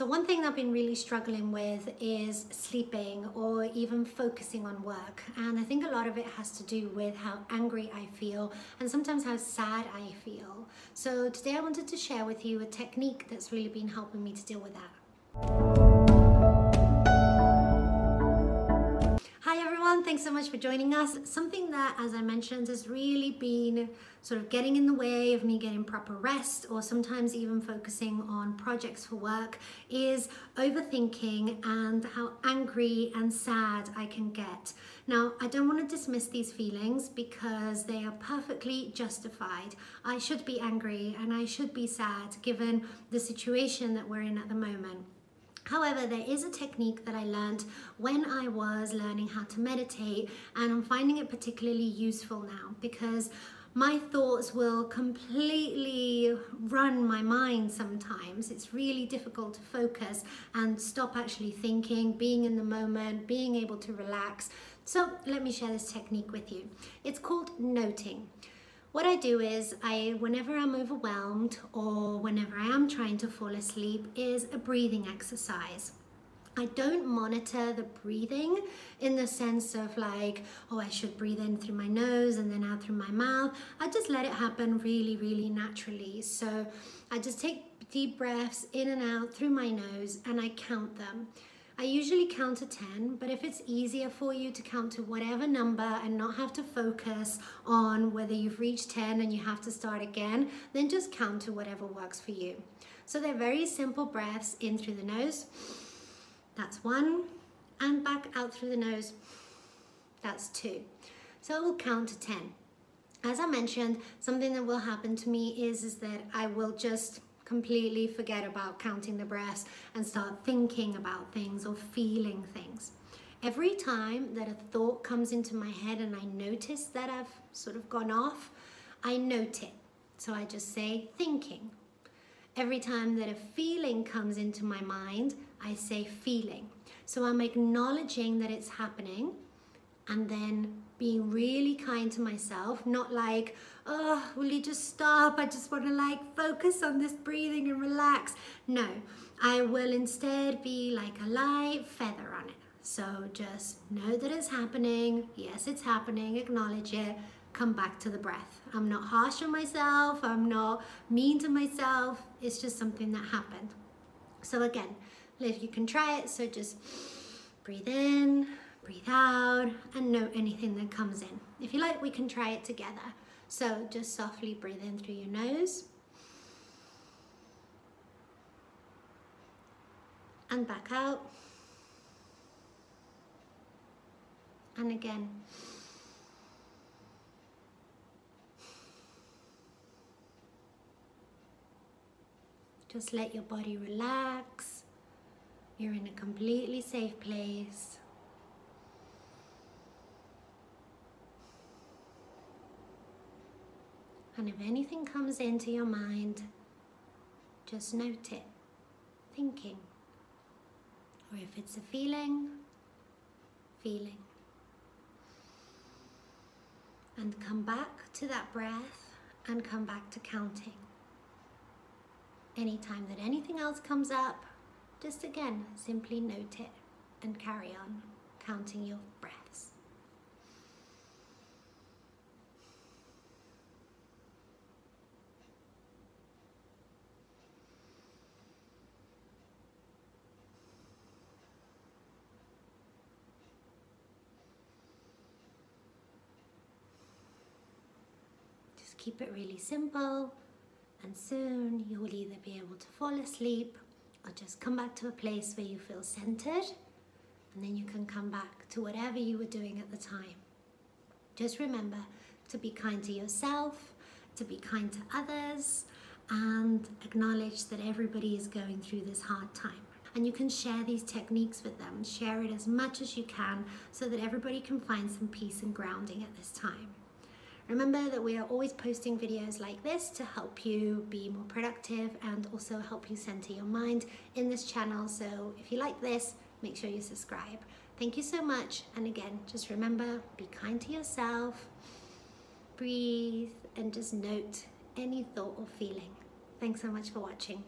So one thing I've been really struggling with is sleeping or even focusing on work. And I think a lot of it has to do with how angry I feel and sometimes how sad I feel. So today I wanted to share with you a technique that's really been helping me to deal with that. Thanks so much for joining us. Something that, as I mentioned, has really been sort of getting in the way of me getting proper rest or sometimes even focusing on projects for work is overthinking and how angry and sad I can get. Now, I don't want to dismiss these feelings because they are perfectly justified. I should be angry and I should be sad given the situation that we're in at the moment. However, there is a technique that I learned when I was learning how to meditate, and I'm finding it particularly useful now because my thoughts will completely run my mind sometimes. It's really difficult to focus and stop actually thinking, being in the moment, being able to relax. So let me share this technique with you. It's called noting. What I do is I, whenever I'm overwhelmed or whenever I am trying to fall asleep is a breathing exercise. I don't monitor the breathing in the sense of like, oh, I should breathe in through my nose and then out through my mouth. I just let it happen really, really naturally. So I just take deep breaths in and out through my nose and I count them. I usually count to 10, but if it's easier for you to count to whatever number and not have to focus on whether you've reached 10 and you have to start again, then just count to whatever works for you. So they're very simple breaths in through the nose. That's one. And back out through the nose. That's two. So I will count to 10. As I mentioned, something that will happen to me is, is that I will just completely forget about counting the breaths and start thinking about things or feeling things. Every time that a thought comes into my head and I notice that I've sort of gone off, I note it. So I just say thinking. Every time that a feeling comes into my mind, I say feeling. So I'm acknowledging that it's happening and then being really kind to myself, not like, oh, will you just stop? I just want to like focus on this breathing and relax. No, I will instead be like a light feather on it. So just know that it's happening. Yes, it's happening. Acknowledge it. Come back to the breath. I'm not harsh on myself. I'm not mean to myself. It's just something that happened. So again, if you can try it, so just breathe in, breathe out, and note anything that comes in. If you like, we can try it together. So just softly breathe in through your nose. And back out. And again. Just let your body relax. You're in a completely safe place. And if anything comes into your mind, just note it, thinking. Or if it's a feeling, feeling. And come back to that breath and come back to counting. Anytime that anything else comes up, just again, simply note it and carry on counting your breaths. Keep it really simple and soon you will either be able to fall asleep or just come back to a place where you feel centered and then you can come back to whatever you were doing at the time. Just remember to be kind to yourself, to be kind to others, and acknowledge that everybody is going through this hard time. And you can share these techniques with them, share it as much as you can so that everybody can find some peace and grounding at this time. Remember that we are always posting videos like this to help you be more productive and also help you center your mind in this channel. So if you like this, make sure you subscribe. Thank you so much. And again, just remember, be kind to yourself, breathe, and just note any thought or feeling. Thanks so much for watching.